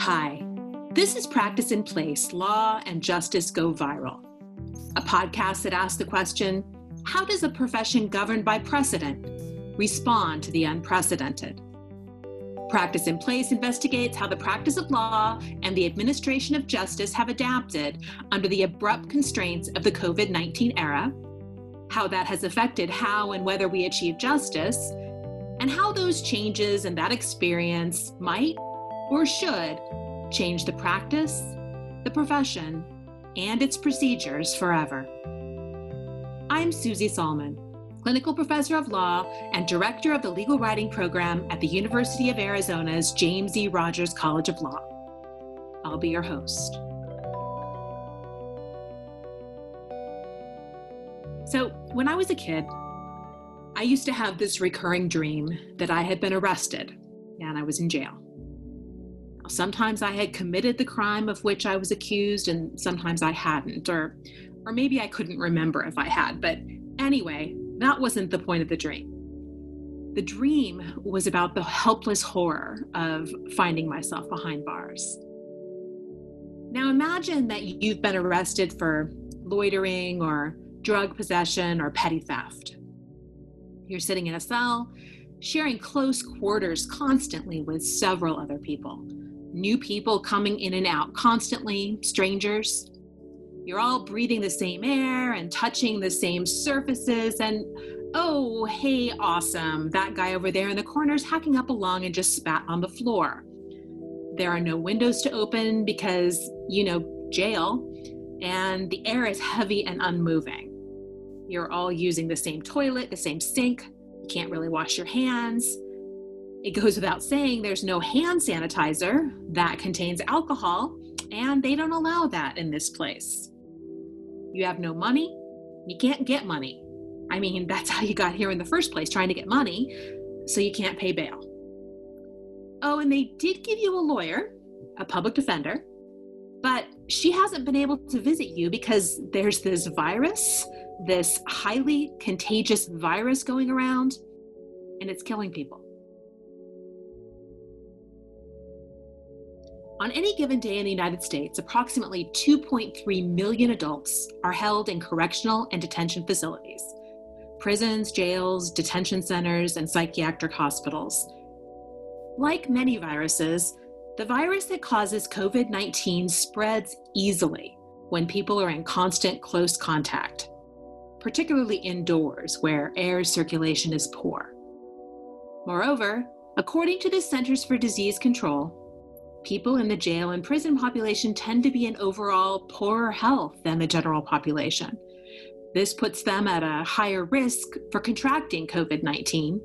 Hi, this is Practice in Place Law and Justice Go Viral, a podcast that asks the question how does a profession governed by precedent respond to the unprecedented? Practice in Place investigates how the practice of law and the administration of justice have adapted under the abrupt constraints of the COVID 19 era, how that has affected how and whether we achieve justice, and how those changes and that experience might or should change the practice, the profession, and its procedures forever. I'm Susie Salmon, clinical professor of law and director of the legal writing program at the University of Arizona's James E. Rogers College of Law. I'll be your host. So, when I was a kid, I used to have this recurring dream that I had been arrested and I was in jail. Sometimes I had committed the crime of which I was accused, and sometimes I hadn't, or, or maybe I couldn't remember if I had. But anyway, that wasn't the point of the dream. The dream was about the helpless horror of finding myself behind bars. Now imagine that you've been arrested for loitering or drug possession or petty theft. You're sitting in a cell, sharing close quarters constantly with several other people new people coming in and out constantly, strangers. You're all breathing the same air and touching the same surfaces. And oh, hey, awesome. That guy over there in the corner is hacking up a lung and just spat on the floor. There are no windows to open because, you know, jail, and the air is heavy and unmoving. You're all using the same toilet, the same sink. You can't really wash your hands. It goes without saying there's no hand sanitizer that contains alcohol, and they don't allow that in this place. You have no money, you can't get money. I mean, that's how you got here in the first place, trying to get money, so you can't pay bail. Oh, and they did give you a lawyer, a public defender, but she hasn't been able to visit you because there's this virus, this highly contagious virus going around, and it's killing people. On any given day in the United States, approximately 2.3 million adults are held in correctional and detention facilities prisons, jails, detention centers, and psychiatric hospitals. Like many viruses, the virus that causes COVID 19 spreads easily when people are in constant close contact, particularly indoors where air circulation is poor. Moreover, according to the Centers for Disease Control, people in the jail and prison population tend to be in overall poorer health than the general population. This puts them at a higher risk for contracting COVID 19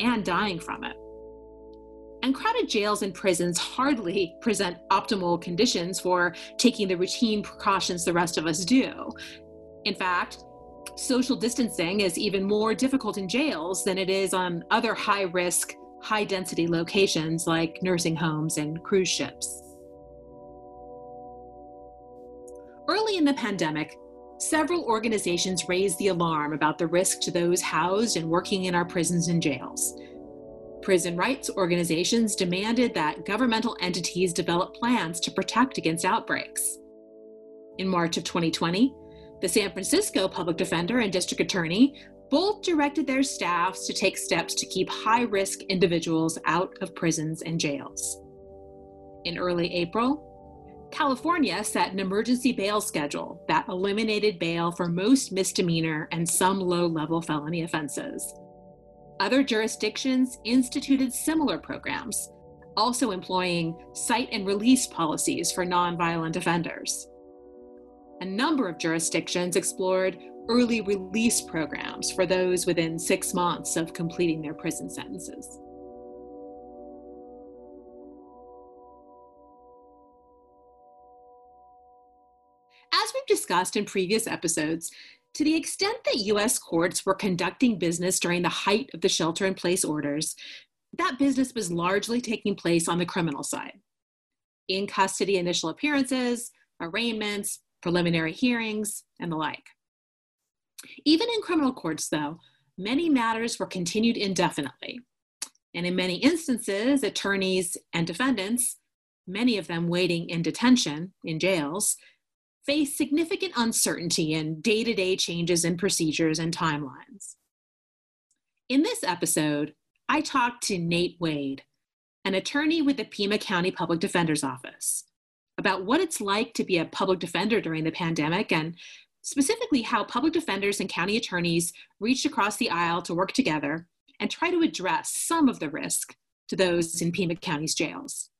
and dying from it. And crowded jails and prisons hardly present optimal conditions for taking the routine precautions the rest of us do. In fact, social distancing is even more difficult in jails than it is on other high risk high density locations like nursing homes and cruise ships. Early in the pandemic, several organizations raised the alarm about the risk to those housed and working in our prisons and jails. Prison rights organizations demanded that governmental entities develop plans to protect against outbreaks. In March of 2020, the San Francisco public defender and district attorney both directed their staffs to take steps to keep high risk individuals out of prisons and jails. In early April, California set an emergency bail schedule that eliminated bail for most misdemeanor and some low level felony offenses. Other jurisdictions instituted similar programs, also employing cite and release policies for nonviolent offenders. A number of jurisdictions explored early release programs for those within six months of completing their prison sentences. As we've discussed in previous episodes, to the extent that US courts were conducting business during the height of the shelter in place orders, that business was largely taking place on the criminal side. In custody initial appearances, arraignments, preliminary hearings, and the like. Even in criminal courts, though, many matters were continued indefinitely. And in many instances, attorneys and defendants many of them waiting in detention in jails, face significant uncertainty in day to day changes in procedures and timelines. In this episode, I talked to Nate Wade, an attorney with the Pima County Public Defender's Office, about what it's like to be a public defender during the pandemic and specifically how public defenders and county attorneys reached across the aisle to work together and try to address some of the risk to those in Pima County's jails.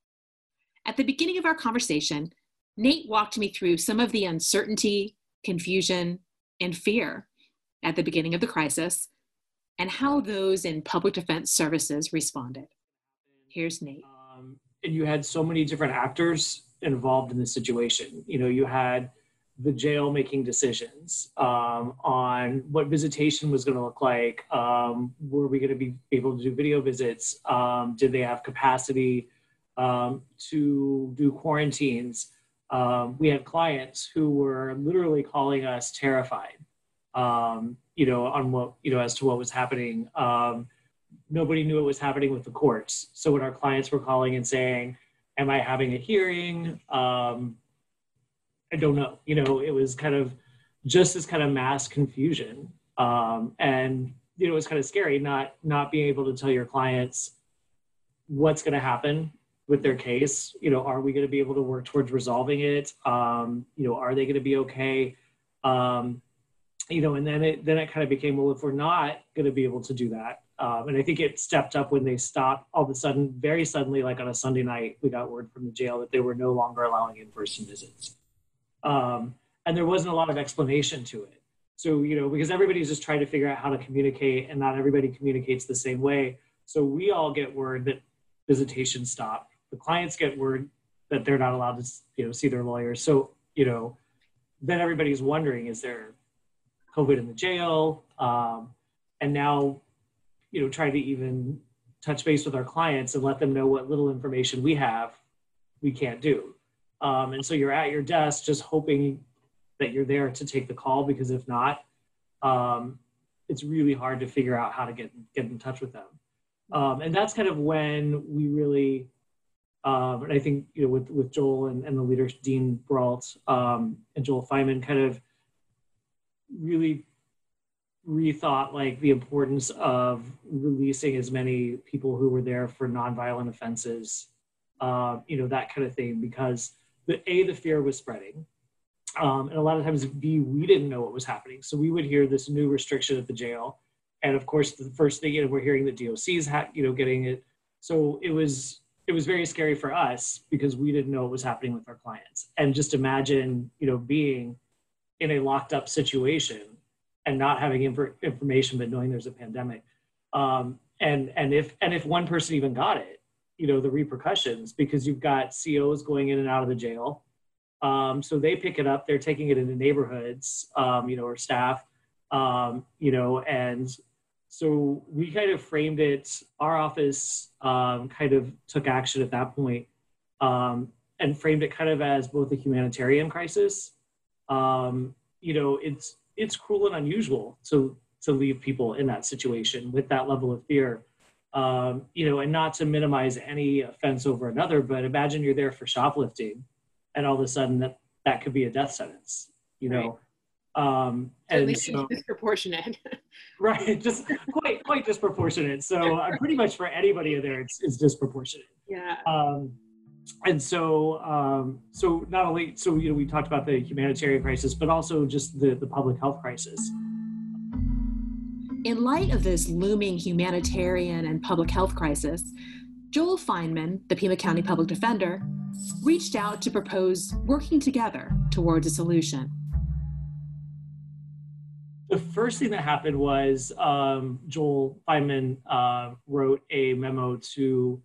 At the beginning of our conversation, Nate walked me through some of the uncertainty, confusion, and fear at the beginning of the crisis and how those in public defense services responded. Here's Nate. Um, and you had so many different actors involved in the situation. You know, you had the jail making decisions um, on what visitation was going to look like. Um, were we going to be able to do video visits? Um, did they have capacity um, to do quarantines? Um, we had clients who were literally calling us terrified, um, you know, on what, you know, as to what was happening. nobody knew what was happening with the courts. So when our clients were calling and saying, am I having a hearing? I don't know. You know, it was kind of just this kind of mass confusion, um, and you know, it was kind of scary not not being able to tell your clients what's going to happen with their case. You know, are we going to be able to work towards resolving it? Um, you know, are they going to be okay? Um, you know, and then it then it kind of became well, if we're not going to be able to do that, um, and I think it stepped up when they stopped all of a sudden, very suddenly, like on a Sunday night, we got word from the jail that they were no longer allowing in-person visits um, and there wasn't a lot of explanation to it. So you know, because everybody's just trying to figure out how to communicate, and not everybody communicates the same way. So we all get word that visitation stopped. The clients get word that they're not allowed to you know see their lawyers. So you know, then everybody's wondering: is there COVID in the jail? Um, and now, you know, trying to even touch base with our clients and let them know what little information we have, we can't do. Um, and so you're at your desk just hoping that you're there to take the call because if not, um, it's really hard to figure out how to get get in touch with them. Um, and that's kind of when we really, um, and I think you know with with Joel and, and the leaders Dean Brault um, and Joel Feinman kind of really rethought like the importance of releasing as many people who were there for nonviolent offenses, uh, you know that kind of thing because the A, the fear was spreading. Um, and a lot of times, B, we didn't know what was happening. So we would hear this new restriction at the jail. And of course, the first thing, you know, we're hearing that DOC's, ha- you know, getting it. So it was, it was very scary for us because we didn't know what was happening with our clients. And just imagine, you know, being in a locked up situation and not having inf- information, but knowing there's a pandemic. Um, and, and if, and if one person even got it, you know the repercussions because you've got COs going in and out of the jail. Um, so they pick it up. They're taking it into neighborhoods, um, you know, or staff, um, you know, and so we kind of framed it. Our office um, kind of took action at that point, um, and framed it kind of as both a humanitarian crisis. Um, you know, it's it's cruel and unusual to to leave people in that situation with that level of fear um, you know, and not to minimize any offense over another, but imagine you're there for shoplifting, and all of a sudden that that could be a death sentence. You know, right. um, and so, disproportionate. right, just quite quite disproportionate. So uh, pretty much for anybody in there, it's, it's disproportionate. Yeah. Um, and so um, so not only so you know we talked about the humanitarian crisis, but also just the the public health crisis. In light of this looming humanitarian and public health crisis, Joel Feinman, the Pima County Public Defender, reached out to propose working together towards a solution. The first thing that happened was um, Joel Feinman uh, wrote a memo to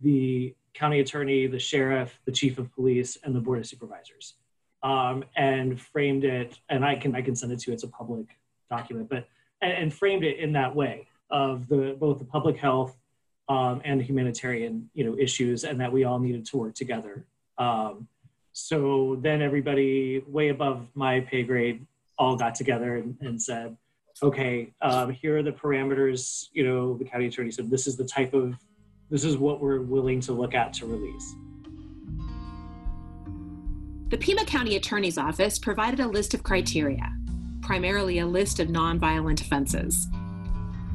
the county attorney, the sheriff, the chief of police, and the board of supervisors, um, and framed it. And I can I can send it to you. It's a public document, but and, and framed it in that way of the both the public health um, and the humanitarian you know issues, and that we all needed to work together. Um, so then everybody way above my pay grade all got together and, and said, okay, um, here are the parameters. You know, the county attorney said this is the type of this is what we're willing to look at to release. The Pima County Attorney's Office provided a list of criteria, primarily a list of nonviolent offenses.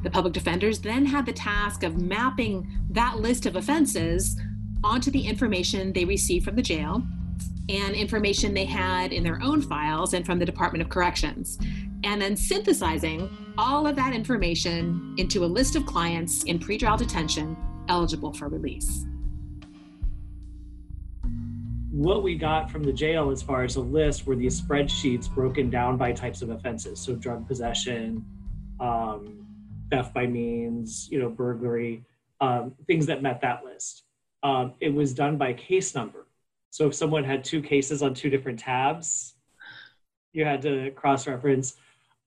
The public defenders then had the task of mapping that list of offenses onto the information they received from the jail and information they had in their own files and from the Department of Corrections, and then synthesizing all of that information into a list of clients in pretrial detention eligible for release. What we got from the jail as far as a list were these spreadsheets broken down by types of offenses. So, drug possession, um, theft by means, you know, burglary, um, things that met that list. Um, it was done by case number. So if someone had two cases on two different tabs, you had to cross reference.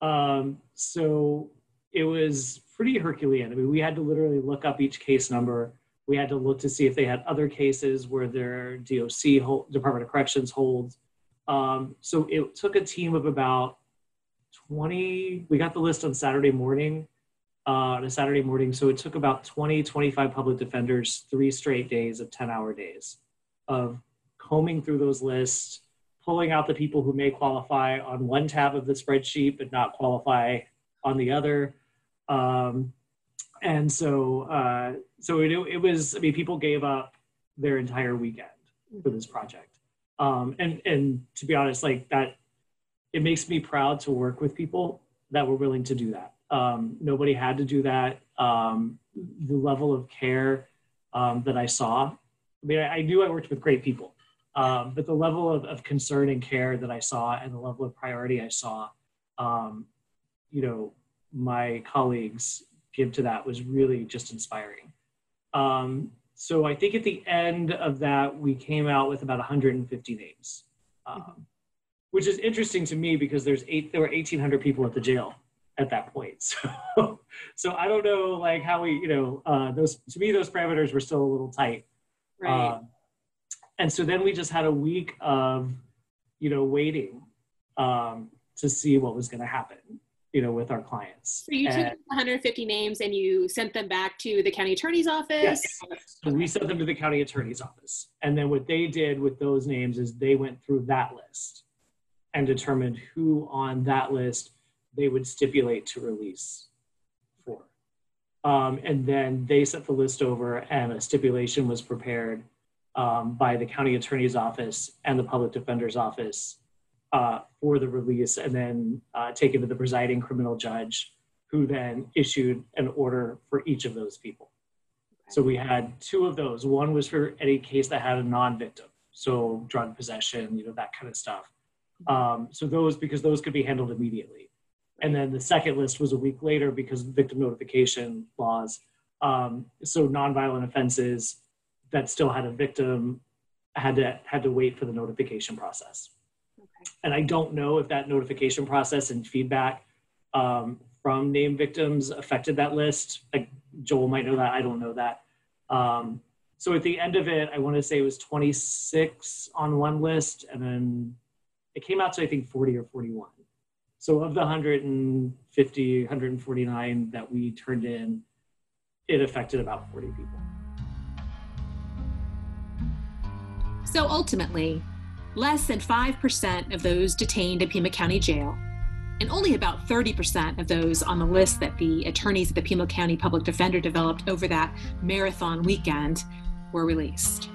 Um, so it was pretty Herculean. I mean, we had to literally look up each case number. We had to look to see if they had other cases where their DOC, hold, Department of Corrections holds. Um, so it took a team of about 20, we got the list on Saturday morning, uh, on a Saturday morning. So it took about 20, 25 public defenders, three straight days of 10 hour days of combing through those lists, pulling out the people who may qualify on one tab of the spreadsheet but not qualify on the other. Um, and so, uh, so it, it was. I mean, people gave up their entire weekend for this project. Um, and and to be honest, like that, it makes me proud to work with people that were willing to do that. Um, nobody had to do that. Um, the level of care um, that I saw. I mean, I, I knew I worked with great people, um, but the level of, of concern and care that I saw and the level of priority I saw, um, you know, my colleagues give to that was really just inspiring. Um, so I think at the end of that, we came out with about 150 names, um, which is interesting to me because there's eight, there were 1,800 people at the jail at that point. So, so I don't know like how we, you know, uh, those to me those parameters were still a little tight. Right. Um, and so then we just had a week of you know waiting um, to see what was going to happen you know with our clients. So you and, took 150 names and you sent them back to the county attorney's office? Yes. so we sent them to the county attorney's office. And then what they did with those names is they went through that list and determined who on that list they would stipulate to release for. Um, and then they sent the list over and a stipulation was prepared um, by the county attorney's office and the public defender's office uh, for the release and then uh, taken to the presiding criminal judge who then issued an order for each of those people. So we had two of those. One was for any case that had a non-victim, so drug possession, you know, that kind of stuff. Um, so those, because those could be handled immediately. And then the second list was a week later because victim notification laws. Um, so nonviolent offenses, that still had a victim had to had to wait for the notification process. And I don't know if that notification process and feedback um, from named victims affected that list. Like Joel might know that. I don't know that. Um, so at the end of it, I want to say it was 26 on one list, and then it came out to I think 40 or 41. So of the 150, 149 that we turned in, it affected about 40 people. So ultimately, less than 5% of those detained in Pima County Jail, and only about 30% of those on the list that the attorneys at the Pima County Public Defender developed over that marathon weekend, were released.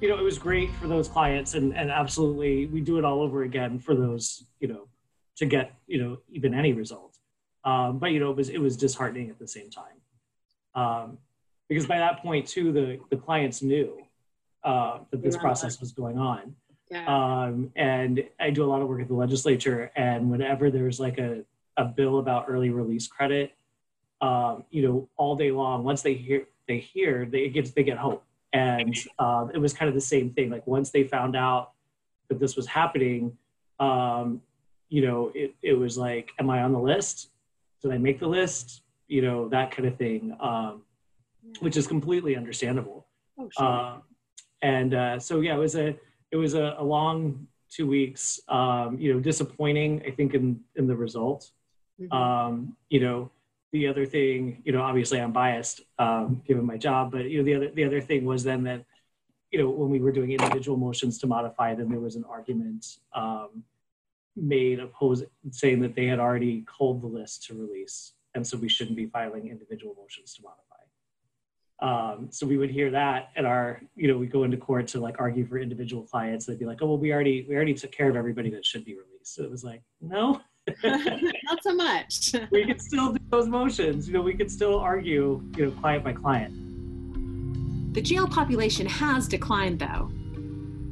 You know, it was great for those clients, and, and absolutely, we do it all over again for those, you know, to get, you know, even any result. Um, but, you know, it was, it was disheartening at the same time. Um, because by that point too the the clients knew uh, that this process was going on. Yeah. um, and i do a lot of work at the legislature and whenever there's like a, a bill about early release credit um, you know all day long once they hear they hear they get they get hope and um, it was kind of the same thing. Like once they found out that this was happening um, you know it, it was like am i on the list? Did i make the list? You know that kind of thing um, which is completely understandable. Oh, sure. Uh, and uh, so yeah, it was a it was a, a long two weeks. Um, you know, disappointing I think in in the result. Mm-hmm. Um, you know, the other thing, you know, obviously I'm biased um, given my job, but you know the other the other thing was then that you know, when we were doing individual motions to modify, then there was an argument um, made opposing, saying that they had already called the list to release, and so we shouldn't be filing individual motions to modify. Um, so we would hear that at our, you know, we go into court to like argue for individual clients. They'd be like, "Oh, well, we already we already took care of everybody that should be released." So it was like, no, not so much. we could still do those motions. You know, we could still argue, you know, client by client. The jail population has declined, though,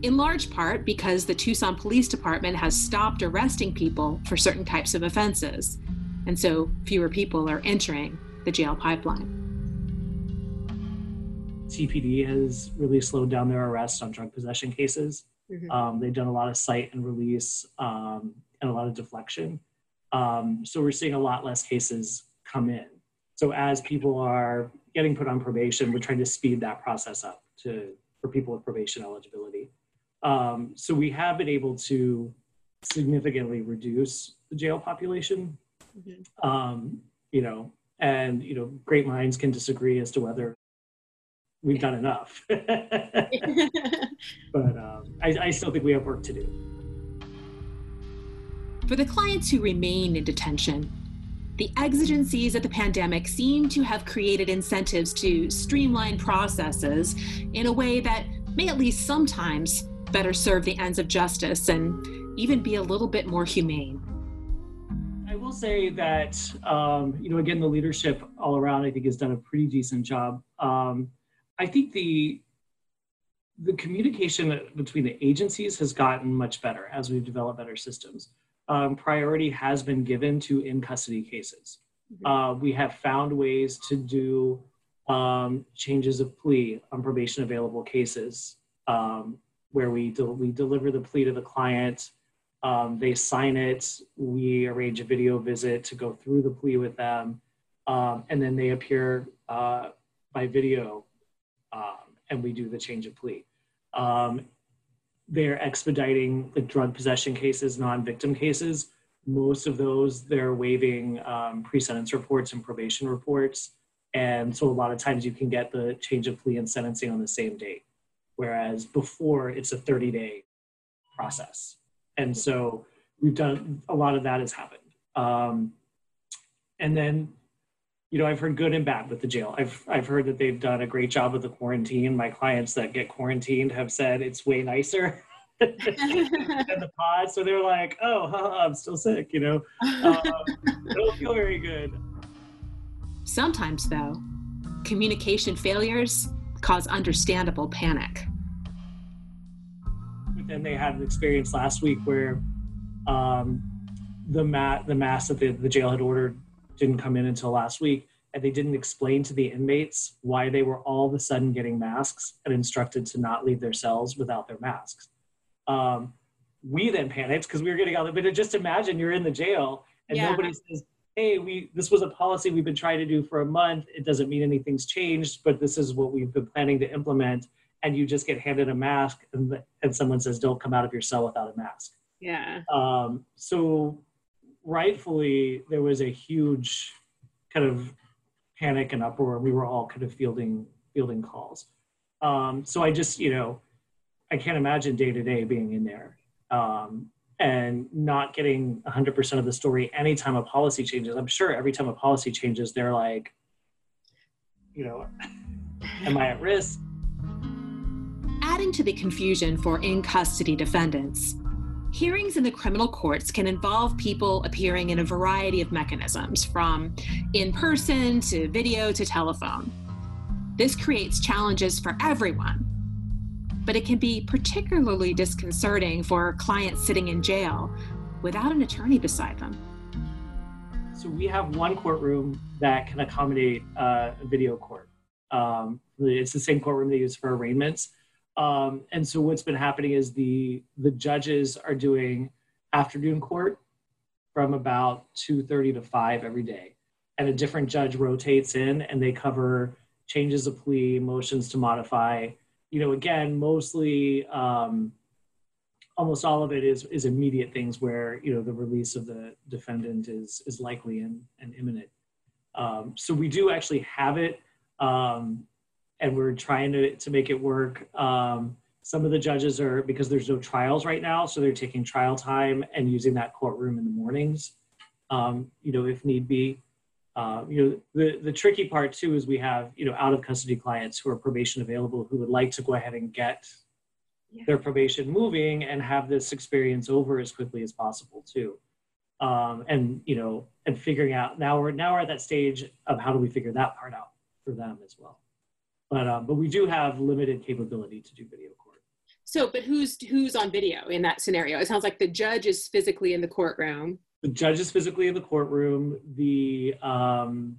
in large part because the Tucson Police Department has stopped arresting people for certain types of offenses, and so fewer people are entering the jail pipeline. TPD has really slowed down their arrests on drug possession cases. Mhm. Um, they've done a lot of cite and release um, and a lot of deflection. Um, so we're seeing a lot less cases come in. So as people are getting put on probation, we're trying to speed that process up to for people with probation eligibility. Um, so we have been able to significantly reduce the jail population. Mhm. Um, you know, and you know, great minds can disagree as to whether we've done enough. but um, I, I still think we have work to do. For the clients who remain in detention, the exigencies of the pandemic seem to have created incentives to streamline processes in a way that may at least sometimes better serve the ends of justice and even be a little bit more humane. I will say that, um, you know, again, the leadership all around, I think, has done a pretty decent job. Um, I think the the communication between the agencies has gotten much better as we've developed better systems. Um, priority has been given to in custody cases. Uh, we have found ways to do um, changes of plea on probation available cases um, where we, del- we deliver the plea to the client, um, they sign it, we arrange a video visit to go through the plea with them, um, and then they appear uh, by video um, and we do the change of plea. Um, they're expediting the drug possession cases, non-victim cases. Most of those, they're waiving um, pre-sentence reports and probation reports. And so a lot of times you can get the change of plea and sentencing on the same date. Whereas before it's a 30 day process. And so we've done, a lot of that has happened. Um, and then you know, I've heard good and bad with the jail. I've I've heard that they've done a great job with the quarantine. My clients that get quarantined have said it's way nicer than the pod. So they're like, oh, haha, I'm still sick. You know, um, don't feel very good. Sometimes, though, communication failures cause understandable panic. But then they had an experience last week where um, the mat the mask that the, the jail had ordered didn't come in until last week and they didn't explain to the inmates why they were all of a sudden getting masks and instructed to not leave their cells without their masks. Um, we then panicked because we were getting out. Of But just imagine you're in the jail and Yeah. nobody says, "Hey, we this was a policy we've been trying to do for a month. It doesn't mean anything's changed, but this is what we've been planning to implement." And you just get handed a mask, and, and someone says, "Don't come out of your cell without a mask." yeah. Um, so rightfully, there was a huge kind of panic and uproar. We were all kind of fielding fielding calls. Um, so I just, you know, I can't imagine day to day being in there um, and not getting 100% of the story anytime a policy changes. I'm sure every time a policy changes, they're like, you know, am I at risk? Adding to the confusion for in custody defendants, hearings in the criminal courts can involve people appearing in a variety of mechanisms, from in person to video to telephone. This creates challenges for everyone, but it can be particularly disconcerting for clients sitting in jail without an attorney beside them. So we have one courtroom that can accommodate a video court. Um, it's the same courtroom they use for arraignments. Um, and so what's been happening is the the judges are doing afternoon court from about 2.30 to 5 every day. And a different judge rotates in and they cover changes of plea, motions to modify. You know, again, mostly um, almost all of it is is immediate things where you know the release of the defendant is is likely and, and imminent. Um, so we do actually have it, um, and we're trying to, to make it work. Um, some of the judges are, because there's no trials right now, so they're taking trial time and using that courtroom in the mornings, um, you know, if need be. Uh, you know, the, the tricky part too is we have, you know, out of custody clients who are probation available who would like to go ahead and get Yeah. their probation moving and have this experience over as quickly as possible too. Um, and, you know, and figuring out now we're now we're at that stage of how do we figure that part out for them as well. But um, but we do have limited capability to do video court. So, but who's who's on video in that scenario? It sounds like the judge is physically in the courtroom. The judge is physically in the courtroom. The um,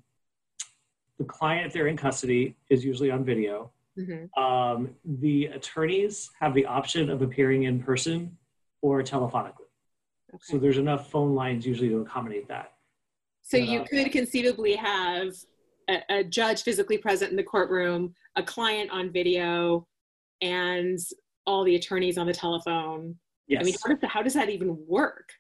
the client, if they're in custody, is usually on video. Mhm. Um, the attorneys have the option of appearing in person or telephonically. So there's enough phone lines usually to accommodate that. So you Uh, could conceivably have a, a judge physically present in the courtroom, a client on video, and all the attorneys on the telephone. Yes. I mean, how does, that, how does that even work?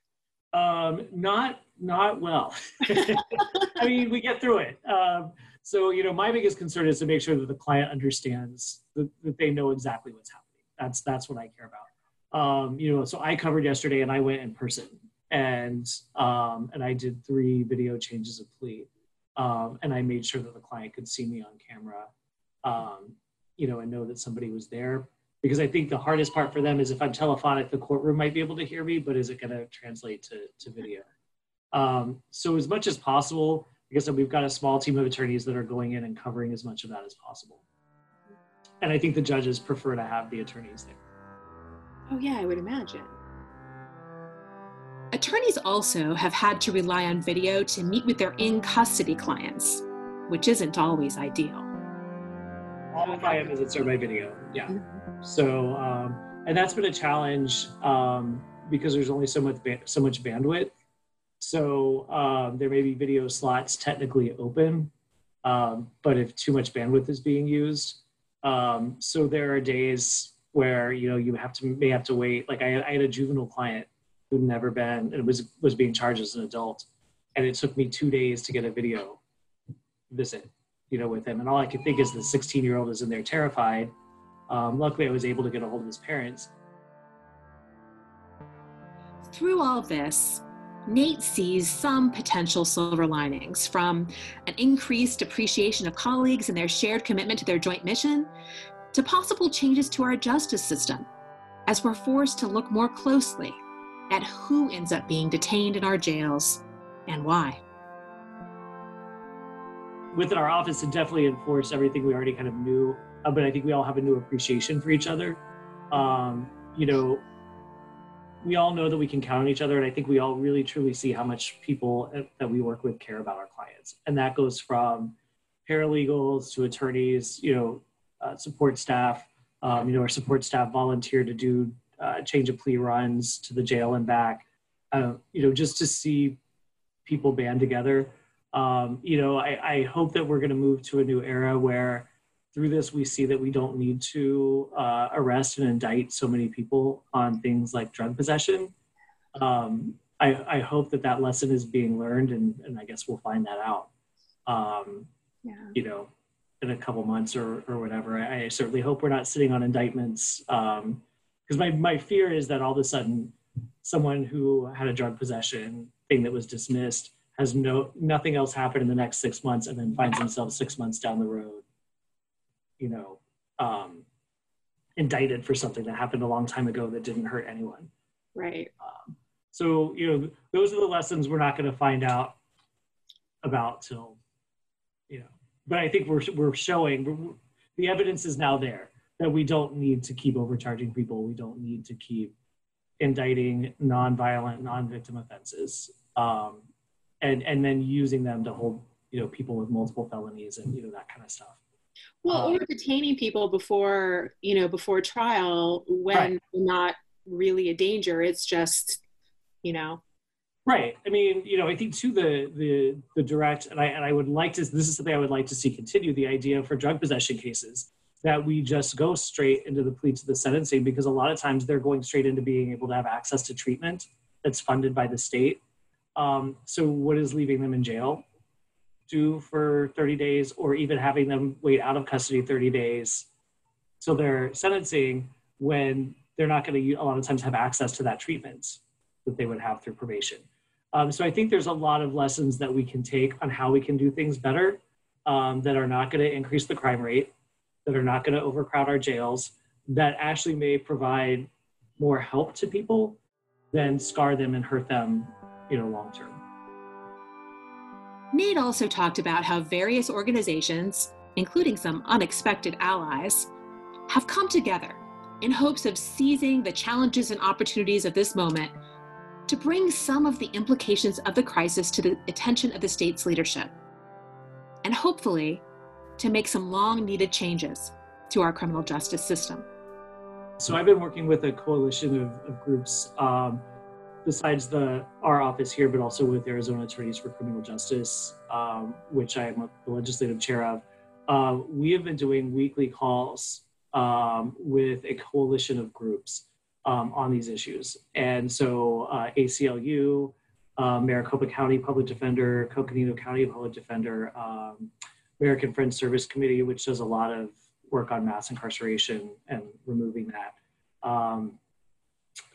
um, not not well. I mean, we get through it. Um, so you know, my biggest concern is to make sure that the client understands that, that they know exactly what's happening. That's that's what I care about. Um, you know, so I covered yesterday, and I went in person, and um, and I did three video changes of plea, um, and I made sure that the client could see me on camera, um, you know, and know that somebody was there. Because I think the hardest part for them is if I'm telephonic, the courtroom might be able to hear me, but is it going to translate to, to video? Um, so as much as possible, I said, we've got a small team of attorneys that are going in and covering as much of that as possible. And I think the judges prefer to have the attorneys there. Oh yeah, I would imagine. Attorneys also have had to rely on video to meet with their in custody clients, which isn't always ideal. All the client visits are by video. Yeah. So, um, and that's been a challenge um, because there's only so much ba- so much bandwidth. So um, there may be video slots technically open, um, but if too much bandwidth is being used, um, so there are days where you know you have to may have to wait. Like I, I had a juvenile client who'd never been and was was being charged as an adult, and it took me two days to get a video visit, you know, with him. And all I could think is the 16 year old is in there terrified. Um, luckily, I was able to get a hold of his parents. Through all this, Nate sees some potential silver linings from an increased appreciation of colleagues and their shared commitment to their joint mission to possible changes to our justice system as we're forced to look more closely at who ends up being detained in our jails and why. Within our office, it definitely enforced everything we already kind of knew, uh, but I think we all have a new appreciation for each other. Um, you know, we all know that we can count on each other, and I think we all really truly see how much people uh, that we work with care about our clients, and that goes from paralegals to attorneys, you know, uh, support staff. Um, you know, our support staff volunteer to do uh, change of plea runs to the jail and back. Uh, you know, just to see people band together. Um, you know, I, I hope that we're going to move to a new era where through this we see that we don't need to uh, arrest and indict so many people on things like drug possession. Um, I, I hope that that lesson is being learned, and, and I guess we'll find that out. Um, Yeah. you know, in a couple months or, or whatever. I, I certainly hope we're not sitting on indictments. Because my, my fear is that all of a sudden, someone who had a drug possession thing that was dismissed has no nothing else happen in the next six months, and then finds themselves six months down the road, you know, um, indicted for something that happened a long time ago that didn't hurt anyone. Right. Um, so you know, those are the lessons we're not going to find out about till, you know. But I think we're we're showing the evidence is now there that we don't need to keep overcharging people. We don't need to keep indicting non-violent, non-victim offenses, um, and and then using them to hold you know people with multiple felonies and you know that kind of stuff. Well, Um, or detaining people before you know before trial when Right. not really a danger. It's just you know. Right. I mean, you know, I think too the the the direct and I and I would like to this is something I would like to see continue the idea for drug possession cases that we just go straight into the plea to the sentencing because a lot of times they're going straight into being able to have access to treatment that's funded by the state. Um, so what is leaving them in jail? due for 30 days or even having them wait out of custody 30 days till their sentencing when they're not going to a lot of times have access to that treatment that they would have through probation. Um, so I think there's a lot of lessons that we can take on how we can do things better um, that are not going to increase the crime rate, that are not going to overcrowd our jails, that actually may provide more help to people than scar them and hurt them, you know, long term. Nate also talked about how various organizations, including some unexpected allies, have come together in hopes of seizing the challenges and opportunities of this moment to bring some of the implications of the crisis to the attention of the state's leadership, and hopefully to make some long needed changes to our criminal justice system. So I've been working with a coalition of, of groups um, besides the our office here, but also with Arizona Attorneys for Criminal Justice, um, which I am the legislative chair of. Uh, we have been doing weekly calls um, with a coalition of groups um, on these issues. And so uh, ACLU, uh, Maricopa County Public Defender, Coconino County Public Defender, um, American Friends Service Committee, which does a lot of work on mass incarceration and removing that. Um,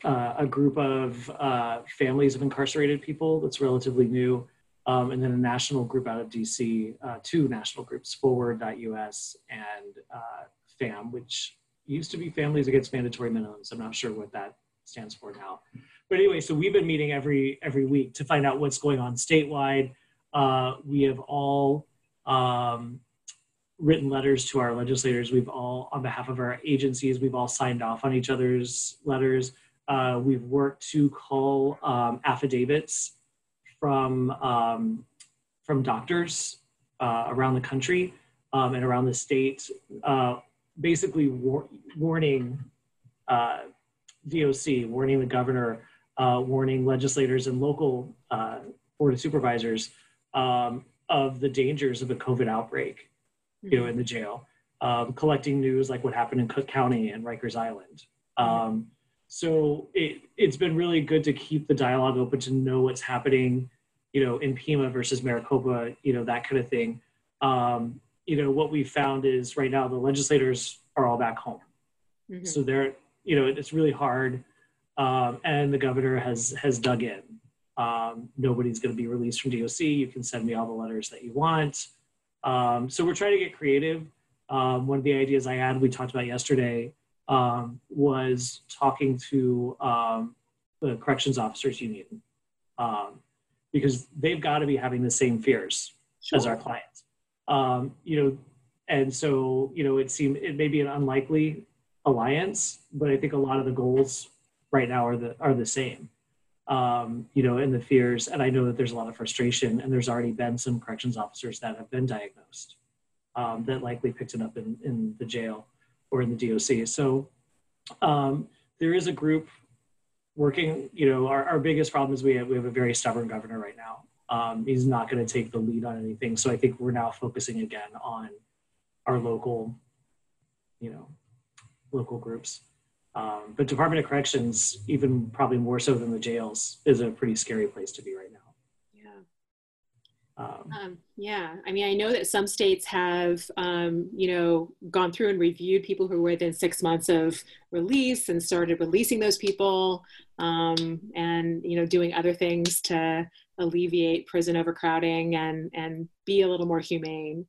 uh, a group of uh, families of incarcerated people that's relatively new, um, and then a national group out of DC, uh, two national groups, FWD.us and uh, FAMM, which used to be Families Against Mandatory Minimums. I'm not sure what that stands for now. But anyway, so we've been meeting every every week to find out what's going on statewide. Uh, we have all um, written letters to our legislators. We've all, on behalf of our agencies, we've all signed off on each other's letters. Uh, we've worked to call um, affidavits from um, from doctors uh, around the country um, and around the state uh, basically war- warning uh, DOC, warning the governor, uh, warning legislators and local uh, board of supervisors um, of the dangers of a COVID outbreak, you know, mm-hmm. in the jail. Um, collecting news like what happened in Cook County and Rikers Island. Mm-hmm. Um, so it, it's been really good to keep the dialogue open to know what's happening, you know, in Pima versus Maricopa, you know, that kind of thing. Um, you know, what we found is right now the legislators are all back home. Mm-hmm. So they're, you know, it's really hard. Um, and the governor has has dug in. Um, nobody's going to be released from DOC. You can send me all the letters that you want. Um, so we're trying to get creative. Um, one of the ideas I had, we talked about yesterday, um, was talking to um, the corrections officers union because they've got to be having the same fears sure. as our clients um, you know, and so you know, it seemed it may be an unlikely alliance, but I think a lot of the goals right now are the are the same. Um, you know, and the fears, and I know that there's a lot of frustration, and there's already been some corrections officers that have been diagnosed um, that likely picked it up in, in the jail or in the DOC. So um, there is a group working. You know, our, our biggest problem is we have we have a very stubborn governor right now, um, he's not going to take the lead on anything. So I think we're now focusing again on our local, you know, local groups. Um, but Department of Corrections, even probably more so than the jails, is a pretty scary place to be right now. Um, um, yeah, I mean, I know that some states have, um, you know, gone through and reviewed people who were within six months of release and started releasing those people, um, and you know, doing other things to alleviate prison overcrowding and and be a little more humane.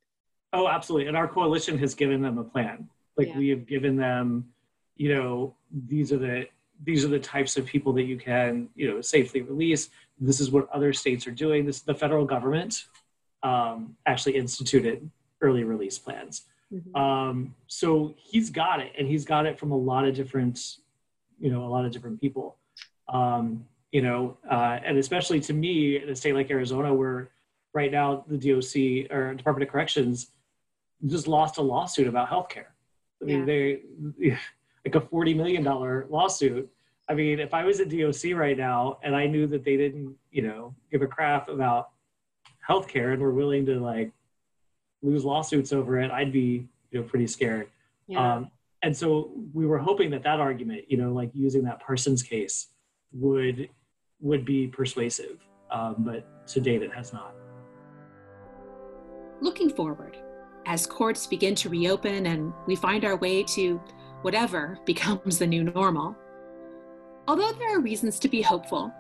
Oh, absolutely, and our coalition has given them a plan. Like yeah. we have given them, you know, these are the these are the types of people that you can, you know, safely release this is what other states are doing. This the federal government um, actually instituted early release plans. Mm-hmm. Um, so he's got it, and he's got it from a lot of different, you know, a lot of different people. Um, you know, uh, and especially to me, in a state like Arizona, where right now the DOC or Department of Corrections just lost a lawsuit about healthcare. I mean, yeah. they like a forty million dollar lawsuit I mean, if I was at DOC right now and I knew that they didn't, you know, give a crap about healthcare and were willing to like lose lawsuits over it, I'd be, you know, pretty scared. Yeah. Um, and so we were hoping that that argument, you know, like using that Parsons case, would would be persuasive, um, but to date it has not. Looking forward, as courts begin to reopen and we find our way to whatever becomes the new normal, although there are reasons to be hopeful,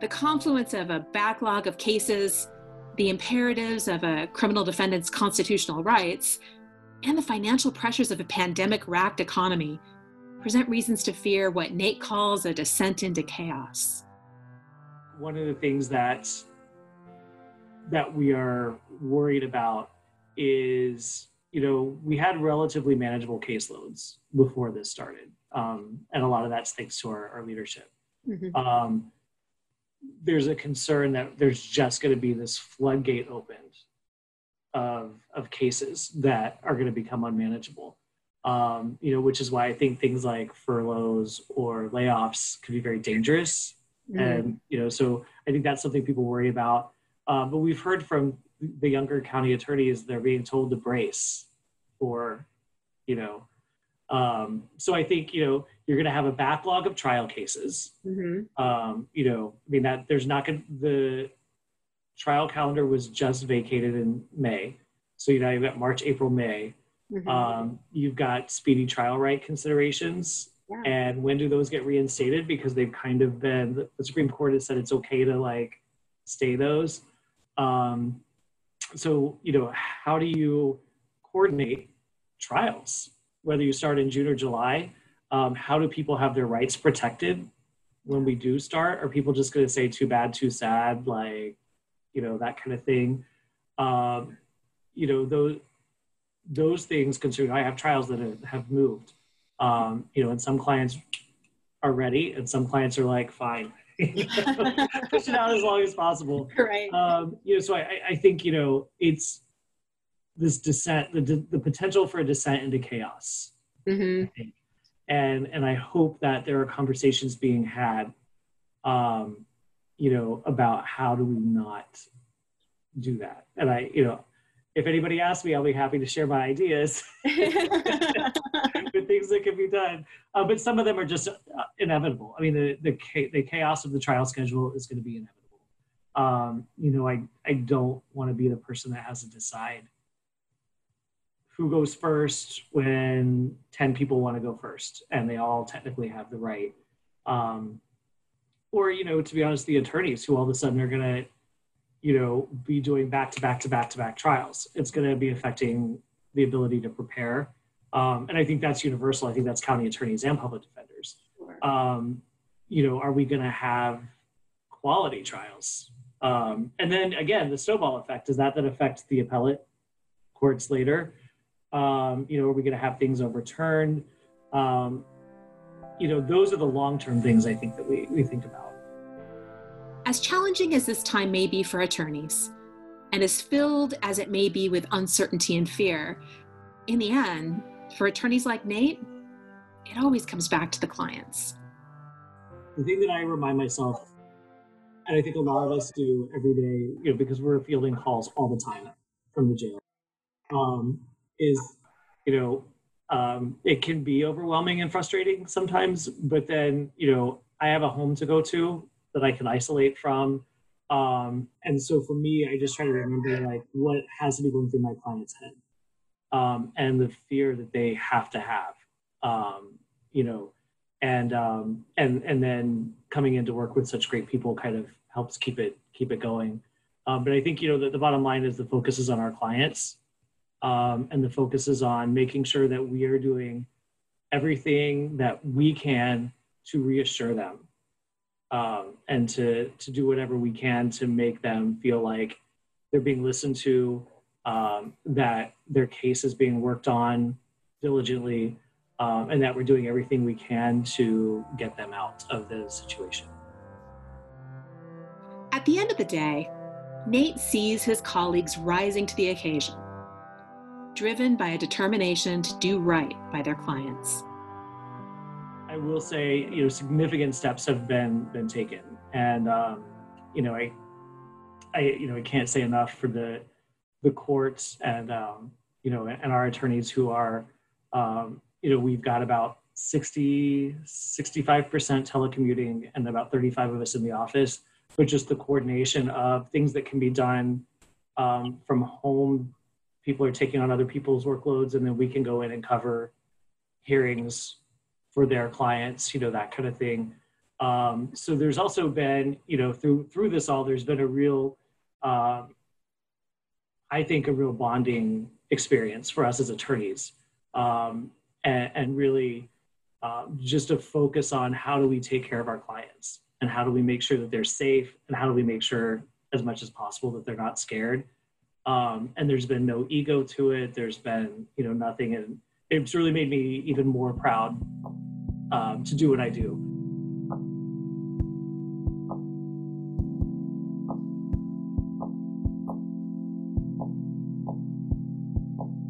the confluence of a backlog of cases, the imperatives of a criminal defendant's constitutional rights, and the financial pressures of a pandemic racked economy present reasons to fear what Nate calls a descent into chaos. One of the things that that we are worried about is, you know, we had relatively manageable caseloads before this started, um, and a lot of that's thanks to our, our leadership. Mm-hmm. Um, there's a concern that there's just going to be this floodgate opened of of cases that are going to become unmanageable. Um, you know, which is why I think things like furloughs or layoffs can be very dangerous. Mm-hmm. And you know, so I think that's something people worry about. Uh, but we've heard from the younger county attorneys they're being told to brace for, you know, um, so I think you know you're going to have a backlog of trial cases. Mm-hmm. Um, you know, I mean that there's not going the trial calendar was just vacated in May, so you know you've got March, April, May. Mm-hmm. Um, you've got speedy trial right considerations, yeah. and when do those get reinstated? Because they've kind of been the Supreme Court has said it's okay to like stay those. Um, so you know, how do you coordinate trials? whether you start in June or July, um, how do people have their rights protected when we do start? Are people just going to say too bad, too sad, like, you know, that kind of thing? Um, you know, those those things considering I have trials that have, have moved. Um, you know, and some clients are ready, and some clients are like, fine, push it out as long as possible. Right. Um, you know, so I, I think you know it's this descent, the, the potential for a descent into chaos. Mm-hmm. And and I hope that there are conversations being had, um, you know, about how do we not do that. And I, you know, if anybody asks me, I'll be happy to share my ideas with things that can be done. Uh, but some of them are just uh, inevitable. I mean, the, the, the chaos of the trial schedule is going to be inevitable. Um, you know, I, I don't want to be the person that has to decide who goes first when 10 people want to go first and they all technically have the right um, or you know to be honest the attorneys who all of a sudden are going to you know be doing back to back to back to back trials. It's going to be affecting the ability to prepare um, and i think that's universal. I think that's county attorneys and public defenders. Um, you know are we going to have quality trials? Um, and then again the snowball effect does that then affect the appellate courts later um, you know, are we going to have things overturned? Um, you know, those are the long term things I think that we, we think about. As challenging as this time may be for attorneys, and as filled as it may be with uncertainty and fear, in the end, for attorneys like Nate, it always comes back to the clients. The thing that I remind myself, and I think a lot of us do every day, you know, because we're fielding calls all the time from the jail, um, is, you know, um, it can be overwhelming and frustrating sometimes, but then, you know, I have a home to go to that I can isolate from. Um, and so for me, I just try to remember like what has to be going through my client's head um, and the fear that they have to have, um, you know, and um, and and then coming in to work with such great people kind of helps keep it keep it going. Um, but I think you know the, the bottom line is the focus is on our clients um, and the focus is on making sure that we are doing everything that we can to reassure them um, and to, to do whatever we can to make them feel like they're being listened to, um, that their case is being worked on diligently, um, and that we're doing everything we can to get them out of the situation. At the end of the day, Nate sees his colleagues rising to the occasion driven by a determination to do right by their clients. I will say, you know, significant steps have been been taken, and um, you know, I, I, you know, I can't say enough for the the courts and um, you know, and our attorneys who are, um, you know, we've got about 60, 65% telecommuting and about 35 of us in the office, but just the coordination of things that can be done um, from home people are taking on other people's workloads and then we can go in and cover hearings for their clients you know that kind of thing. Um, so there's also been you know through through this all there's been a real um, i think a real bonding experience for us as attorneys. Um, and, and, really uh, just to focus on how do we take care of our clients and how do we make sure that they're safe and how do we make sure as much as possible that they're not scared um, and there's been no ego to it. There's been you know nothing. And it's really made me even more proud um, to do what i do.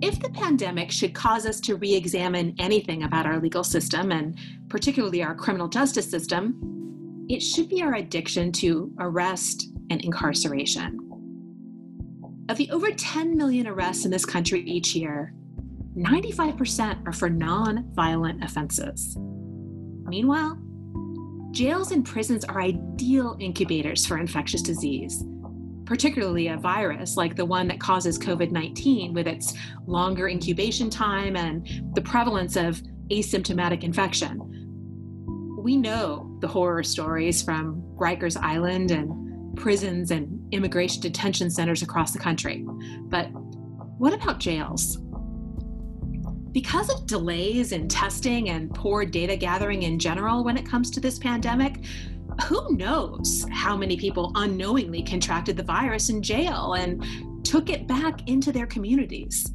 If the pandemic should cause us to re examine anything about our legal system, and particularly our criminal justice system, it should be our addiction to arrest and incarceration. Of the over 10 million arrests in this country each year, 95% are for non violent offenses. Meanwhile, jails and prisons are ideal incubators for infectious disease, particularly a virus like the one that causes COVID 19, with its longer incubation time and the prevalence of asymptomatic infection. We know the horror stories from Rikers Island and prisons and immigration detention centers across the country. But what about jails? Because of delays in testing and poor data gathering in general when it comes to this pandemic, who knows how many people unknowingly contracted the virus in jail and took it back into their communities?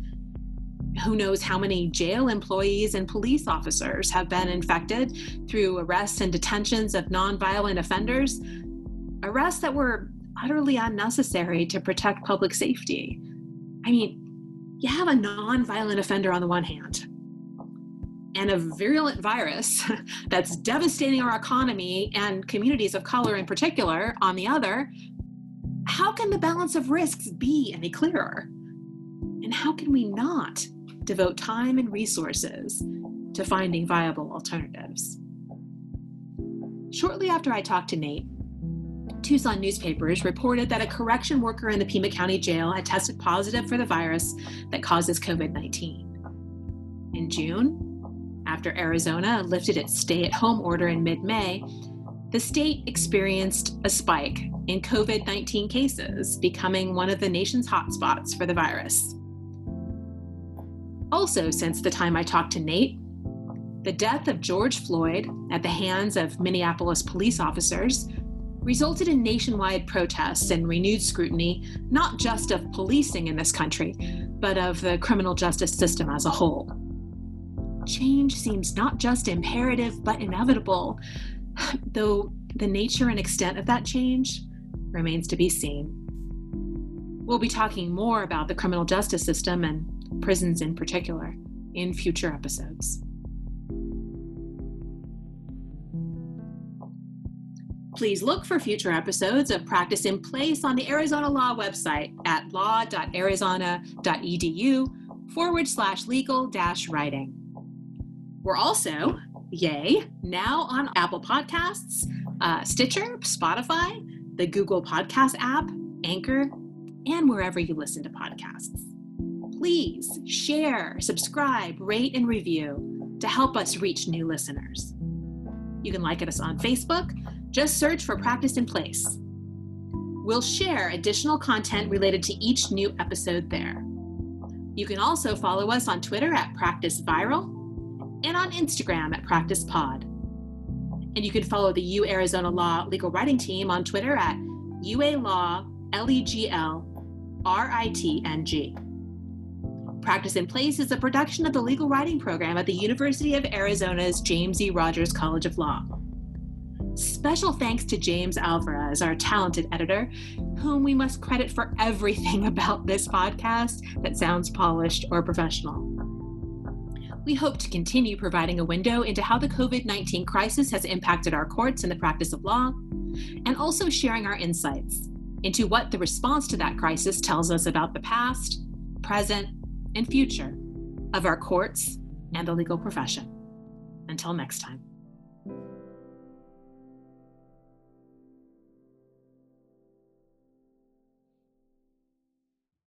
Who knows how many jail employees and police officers have been infected through arrests and detentions of nonviolent offenders arrests that were utterly unnecessary to protect public safety. I mean, you have a nonviolent offender on the one hand and a virulent virus that's devastating our economy and communities of color in particular on the other. How can the balance of risks be any clearer? And how can we not devote time and resources to finding viable alternatives? Shortly after I talked to Nate, Tucson newspapers reported that a correction worker in the Pima County Jail had tested positive for the virus that causes COVID 19. In June, after Arizona lifted its stay at home order in mid May, the state experienced a spike in COVID 19 cases, becoming one of the nation's hotspots for the virus. Also, since the time I talked to Nate, the death of George Floyd at the hands of Minneapolis police officers resulted in nationwide protests and renewed scrutiny, not just of policing in this country, but of the criminal justice system as a whole. Change seems not just imperative, but inevitable, though the nature and extent of that change remains to be seen. We'll be talking more about the criminal justice system and prisons in particular in future episodes. Please look for future episodes of Practice in Place on the Arizona Law website at law.arizona.edu forward slash legal dash writing. We're also, yay, now on Apple Podcasts, uh, Stitcher, Spotify, the Google Podcast app, Anchor, and wherever you listen to podcasts. Please share, subscribe, rate, and review to help us reach new listeners. You can like us on Facebook just search for Practice in Place. We'll share additional content related to each new episode there. You can also follow us on Twitter at Practice Viral and on Instagram at Practice Pod. And you can follow the U Arizona Law Legal Writing Team on Twitter at UA Law L E G L R I T N G. Practice in Place is a production of the legal writing program at the University of Arizona's James E. Rogers College of Law. Special thanks to James Alvarez, our talented editor, whom we must credit for everything about this podcast that sounds polished or professional. We hope to continue providing a window into how the COVID 19 crisis has impacted our courts and the practice of law, and also sharing our insights into what the response to that crisis tells us about the past, present, and future of our courts and the legal profession. Until next time.